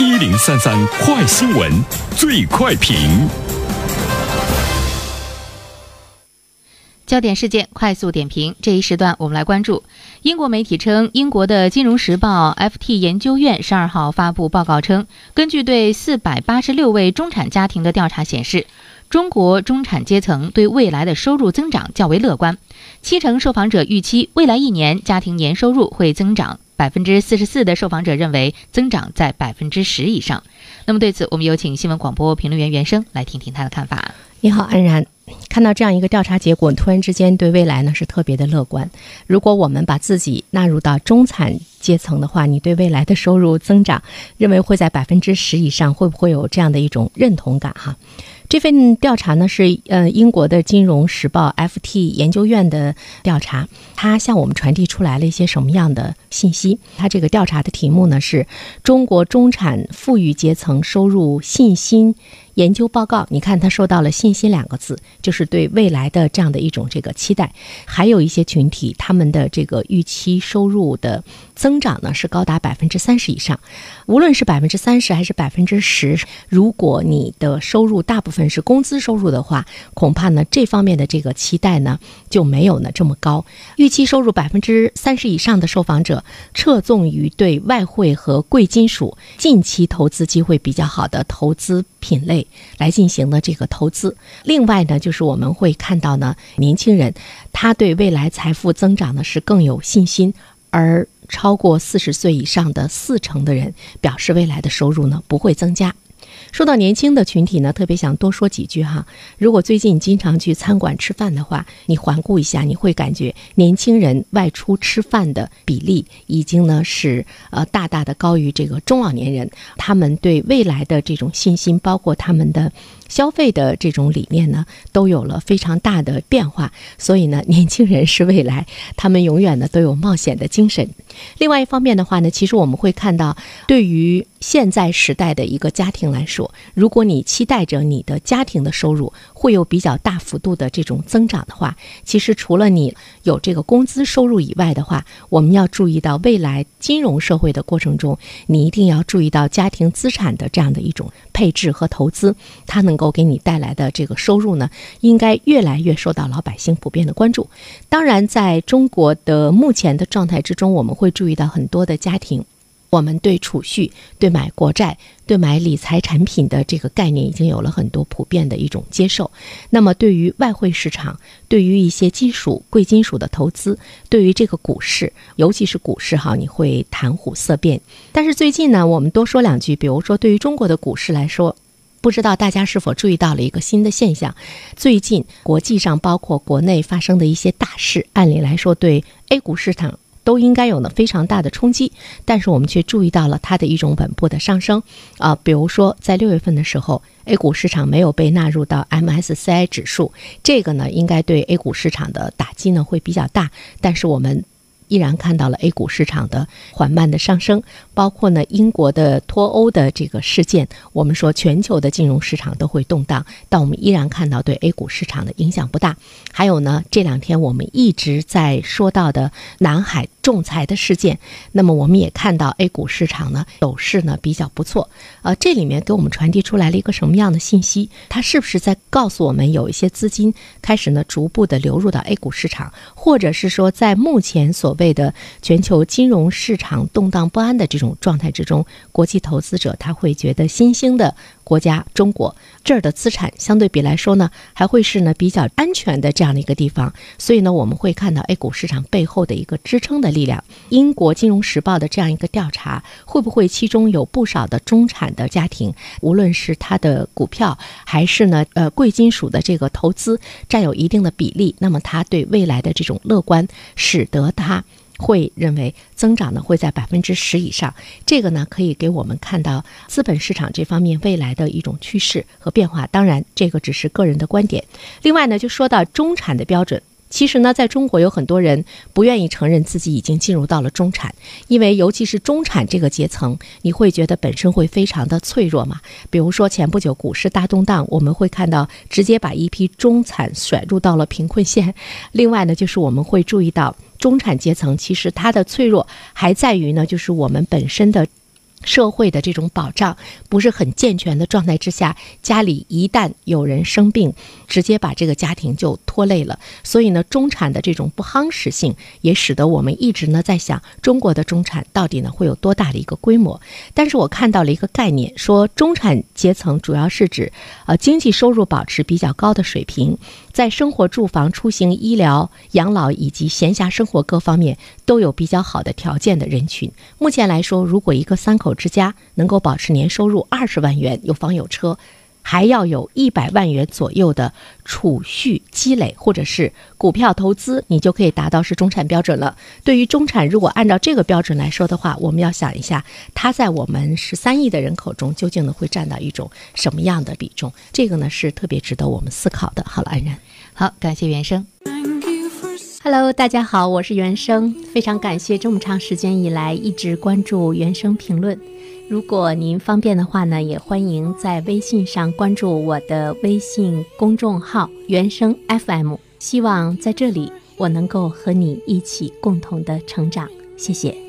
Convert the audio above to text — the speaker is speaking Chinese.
一零三三快新闻，最快评。焦点事件快速点评，这一时段我们来关注。英国媒体称，英国的《金融时报》FT 研究院十二号发布报告称，根据对四百八十六位中产家庭的调查显示，中国中产阶层对未来的收入增长较为乐观。七成受访者预期未来一年家庭年收入会增长，百分之四十四的受访者认为增长在百分之十以上。那么对此，我们有请新闻广播评论员袁生来听听他的看法。你好，安然。看到这样一个调查结果，突然之间对未来呢是特别的乐观。如果我们把自己纳入到中产阶层的话，你对未来的收入增长认为会在百分之十以上，会不会有这样的一种认同感？哈，这份调查呢是呃英国的金融时报 FT 研究院的调查，它向我们传递出来了一些什么样的信息？它这个调查的题目呢是中国中产富裕阶层收入信心。研究报告，你看它说到了“信心”两个字，就是对未来的这样的一种这个期待。还有一些群体，他们的这个预期收入的增长呢是高达百分之三十以上。无论是百分之三十还是百分之十，如果你的收入大部分是工资收入的话，恐怕呢这方面的这个期待呢就没有呢这么高。预期收入百分之三十以上的受访者，侧重于对外汇和贵金属近期投资机会比较好的投资品类。来进行的这个投资，另外呢，就是我们会看到呢，年轻人他对未来财富增长呢是更有信心，而超过四十岁以上的四成的人表示未来的收入呢不会增加。说到年轻的群体呢，特别想多说几句哈。如果最近经常去餐馆吃饭的话，你环顾一下，你会感觉年轻人外出吃饭的比例已经呢是呃大大的高于这个中老年人。他们对未来的这种信心，包括他们的消费的这种理念呢，都有了非常大的变化。所以呢，年轻人是未来，他们永远呢都有冒险的精神。另外一方面的话呢，其实我们会看到，对于现在时代的一个家庭来说，如果你期待着你的家庭的收入会有比较大幅度的这种增长的话，其实除了你有这个工资收入以外的话，我们要注意到未来金融社会的过程中，你一定要注意到家庭资产的这样的一种配置和投资，它能能够给你带来的这个收入呢，应该越来越受到老百姓普遍的关注。当然，在中国的目前的状态之中，我们会注意到很多的家庭。我们对储蓄、对买国债、对买理财产品的这个概念已经有了很多普遍的一种接受。那么，对于外汇市场，对于一些金属、贵金属的投资，对于这个股市，尤其是股市哈，你会谈虎色变。但是最近呢，我们多说两句，比如说对于中国的股市来说，不知道大家是否注意到了一个新的现象：最近国际上包括国内发生的一些大事，按理来说对 A 股市场。都应该有呢非常大的冲击，但是我们却注意到了它的一种稳步的上升啊，比如说在六月份的时候，A 股市场没有被纳入到 MSCI 指数，这个呢应该对 A 股市场的打击呢会比较大，但是我们。依然看到了 A 股市场的缓慢的上升，包括呢英国的脱欧的这个事件，我们说全球的金融市场都会动荡，但我们依然看到对 A 股市场的影响不大。还有呢这两天我们一直在说到的南海仲裁的事件，那么我们也看到 A 股市场呢走势呢比较不错。呃，这里面给我们传递出来了一个什么样的信息？它是不是在告诉我们有一些资金开始呢逐步的流入到 A 股市场，或者是说在目前所谓的全球金融市场动荡不安的这种状态之中，国际投资者他会觉得新兴的国家中国这儿的资产相对比来说呢，还会是呢比较安全的这样的一个地方。所以呢，我们会看到 A 股市场背后的一个支撑的力量。英国金融时报的这样一个调查，会不会其中有不少的中产的家庭，无论是他的股票还是呢呃贵金属的这个投资占有一定的比例，那么他对未来的这种乐观，使得他。会认为增长呢会在百分之十以上，这个呢可以给我们看到资本市场这方面未来的一种趋势和变化。当然，这个只是个人的观点。另外呢，就说到中产的标准。其实呢，在中国有很多人不愿意承认自己已经进入到了中产，因为尤其是中产这个阶层，你会觉得本身会非常的脆弱嘛。比如说前不久股市大动荡，我们会看到直接把一批中产甩入到了贫困线。另外呢，就是我们会注意到中产阶层其实它的脆弱还在于呢，就是我们本身的。社会的这种保障不是很健全的状态之下，家里一旦有人生病，直接把这个家庭就拖累了。所以呢，中产的这种不夯实性，也使得我们一直呢在想，中国的中产到底呢会有多大的一个规模？但是我看到了一个概念，说中产阶层主要是指，呃，经济收入保持比较高的水平，在生活、住房、出行、医疗、养老以及闲暇生活各方面都有比较好的条件的人群。目前来说，如果一个三口之家能够保持年收入二十万元，有房有车，还要有一百万元左右的储蓄积累，或者是股票投资，你就可以达到是中产标准了。对于中产，如果按照这个标准来说的话，我们要想一下，他在我们十三亿的人口中，究竟呢会占到一种什么样的比重？这个呢是特别值得我们思考的。好了，安然，好，感谢原生。Hello，大家好，我是原生，非常感谢这么长时间以来一直关注原生评论。如果您方便的话呢，也欢迎在微信上关注我的微信公众号“原生 FM”。希望在这里我能够和你一起共同的成长，谢谢。